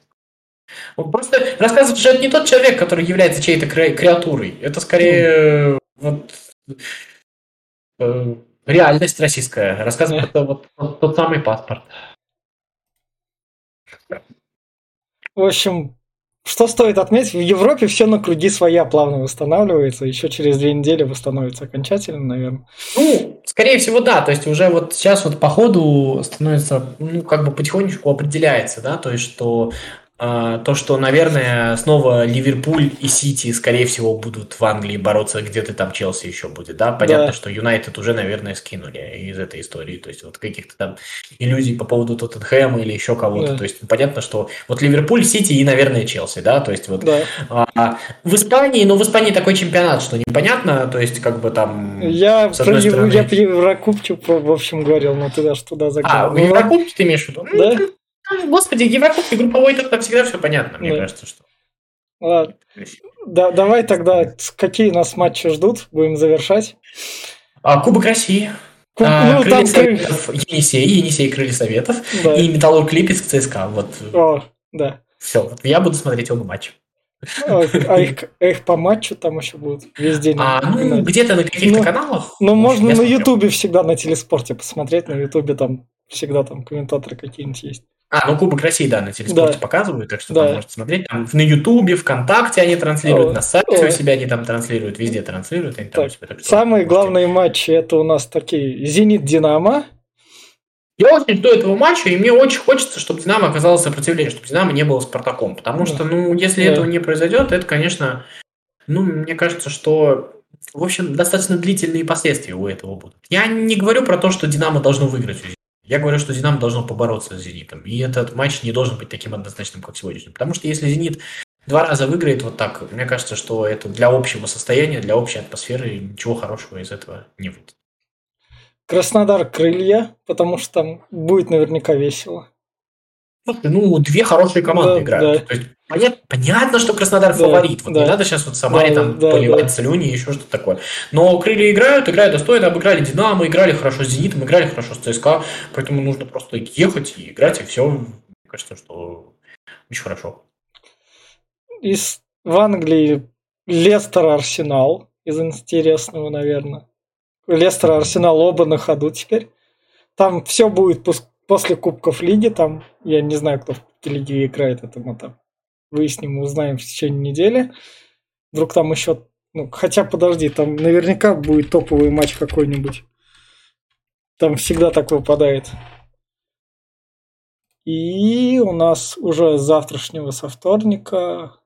Просто рассказывает, что это не тот человек, который является чьей-то кре- креатурой. Это скорее вот, э, реальность российская. Рассказывает это вот тот, тот самый паспорт. В общем, что стоит отметить, в Европе все на круги своя плавно восстанавливается, еще через две недели восстановится окончательно, наверное. Ну, скорее всего, да, то есть уже вот сейчас вот по ходу становится, ну, как бы потихонечку определяется, да, то есть что то, что, наверное, снова Ливерпуль и Сити, скорее всего, будут в Англии бороться, где-то там Челси еще будет, да? Понятно, да. что Юнайтед уже, наверное, скинули из этой истории, то есть вот каких-то там иллюзий по поводу Тоттенхэма или еще кого-то, да. то есть понятно, что вот Ливерпуль, Сити и, наверное, Челси, да? То есть вот да. а, в Испании, но в Испании такой чемпионат, что непонятно, то есть как бы там... Я про стороны... я Еврокубчик, в общем, говорил, но ты даже туда заглянул. А, в Еврокубке ты имеешь в виду? Да. Господи, Еврокубки групповой тогда всегда все понятно, мне да. кажется, что. Ладно. Да, давай тогда, какие нас матчи ждут, будем завершать. А, Кубок России. Куб... А, ну, там Советов, Енисей, Енисей Крылья Советов да. и Металлург Липецк ЦСКА. Вот. О, да. Все, вот я буду смотреть оба матча. А, а их, а их по матчу там еще будут весь день. А, ну, где-то на каких-то Ну, каналах. Ну, можно на. Ютубе всегда на телеспорте посмотреть. На Ютубе там всегда там комментаторы какие-нибудь есть. А, ну Кубок России, да, на телеспорте Да. показывают, так что Да. там можете смотреть. Там на Ютубе, ВКонтакте они транслируют, Ой, на сайте ой. у себя они там транслируют, везде транслируют. Они там Так, себя, так Самые можете- главные матчи это у нас такие Зенит Динамо. Я очень жду этого матча, и мне очень хочется, чтобы Динамо оказалось сопротивление, чтобы Динамо не было Спартаком. Потому что, ну, если Да. этого не произойдет, это, конечно, ну, мне кажется, что, в общем, достаточно длительные последствия у этого будут. Я не говорю про то, что Динамо должно выиграть. Я говорю, что Динамо должно побороться с Зенитом. И этот матч не должен быть таким однозначным, как сегодняшний. Потому что если Зенит два раза выиграет вот так, мне кажется, что это для общего состояния, для общей атмосферы ничего хорошего из этого не выйдет. Краснодар Крылья, потому что там будет наверняка весело. Слушай, ну, две хорошие команды Да, играют. да. То есть, понятно, понятно, что Краснодар Да, фаворит. Вот да. не надо сейчас вот Самаре Да, там да, поливать да. слюни и еще что-то такое. Но крылья играют, играют достойно, обыграли Динамо, играли хорошо с Зенитом, играли хорошо с ЦСКА, поэтому нужно просто ехать и играть, и все. Мне кажется, что очень хорошо. Из в Англии Лестер Арсенал из интересного, наверное. Лестер Арсенал оба на ходу теперь. Там все будет после Кубков Лиги. Там я не знаю, кто в Лиге играет, это мы там выясним, узнаем в течение недели. Вдруг там еще... Ну, хотя, подожди, там наверняка будет топовый матч какой-нибудь. Там всегда так выпадает. И у нас уже с завтрашнего, со вторника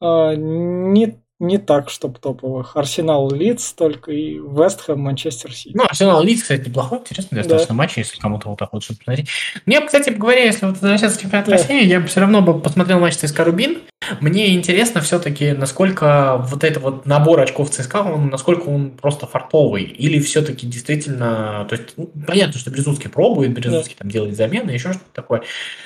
а, не, не так, чтобы топовых. Арсенал Лидс только и Вестхэм Манчестер Сити. Ну, Арсенал Лидс, кстати, неплохой, интересный достаточно матч, если кому-то вот так вот что-то посмотреть. Мне, кстати говоря, если вот возвращаться к чемпионату Да. России, я бы все равно бы посмотрел матч ЦСКА Рубин. Мне интересно все-таки, насколько вот это вот набор очков ЦСКА, он, насколько он просто фартовый, или все-таки действительно, то есть, ну, понятно, что Березутский пробует, Березутский там делает замены, еще что-то такое.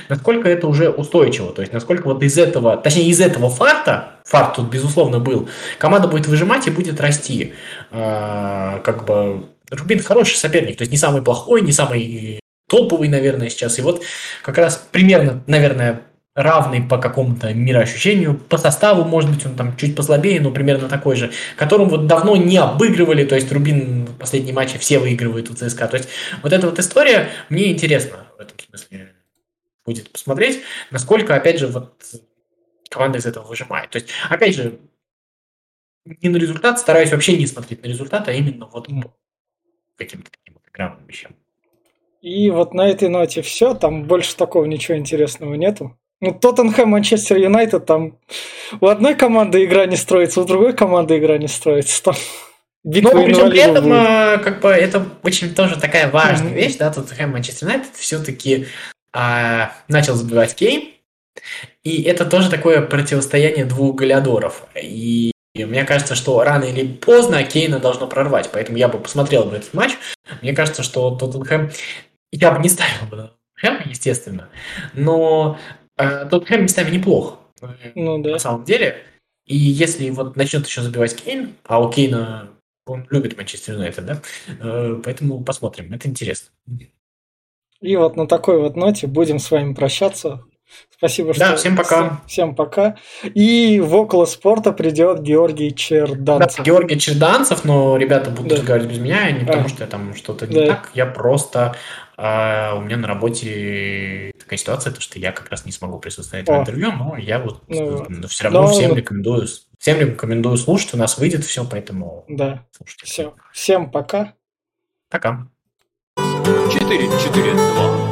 Насколько это уже устойчиво, то есть, насколько вот из этого, точнее, из этого фарта, фарт тут, безусловно, был, команда будет выжимать и будет расти. А, как бы Рубин хороший соперник, то есть не самый плохой, не самый топовый, наверное, сейчас. И вот как раз примерно, наверное, равный по какому-то мироощущению, по составу, может быть, он там чуть послабее, но примерно такой же, которым вот давно не обыгрывали, то есть Рубин в последние матчи все выигрывают у ЦСКА. То есть вот эта вот история, мне интересно в этом смысле будет посмотреть, насколько, опять же, вот команда из этого выжимает. То есть, опять же, не на результат, стараюсь вообще не смотреть на результат, а именно вот по каким-то таким вот игровым вещам. И вот на этой ноте все. Там больше такого ничего интересного нету. Ну, Тоттенхэм, Манчестер Юнайтед, там у одной команды игра не строится, у другой команды игра не строится. Там битва Но причем при инвалидов этом, будет. а, как бы, это очень тоже такая важная Мгм. вещь, да, Тоттенхэм Манчестер Юнайтед все-таки начал забивать Кейн, и это тоже такое противостояние двух голядоров. И мне кажется, что рано или поздно Кейна должно прорвать, поэтому я бы посмотрел бы этот матч. Мне кажется, что Тоттенхэм... Я бы не ставил бы на Тоттенхэм, естественно, но э, Тоттенхэм местами неплох. Ну да. на самом деле. И если вот начнет еще забивать Кейн, а у Кейна он любит Манчестер Юнайтед, да? Э, Поэтому посмотрим. Это интересно. И вот на такой вот ноте будем с вами прощаться. Спасибо, что... Да, всем пока. Всем, всем пока. И в около спорта придет Георгий Да, Черданцев. Георгий Черданцев, но ребята будут Да. разговаривать без меня, не потому А. что я там что-то не Да. так, я просто а, у меня на работе такая ситуация, то, что я как раз не смогу присутствовать О. в интервью, но я вот Ну, все равно но- всем рекомендую, всем рекомендую слушать, у нас выйдет все, поэтому Да, слушайте. все. Всем пока. Пока. 4-4-2.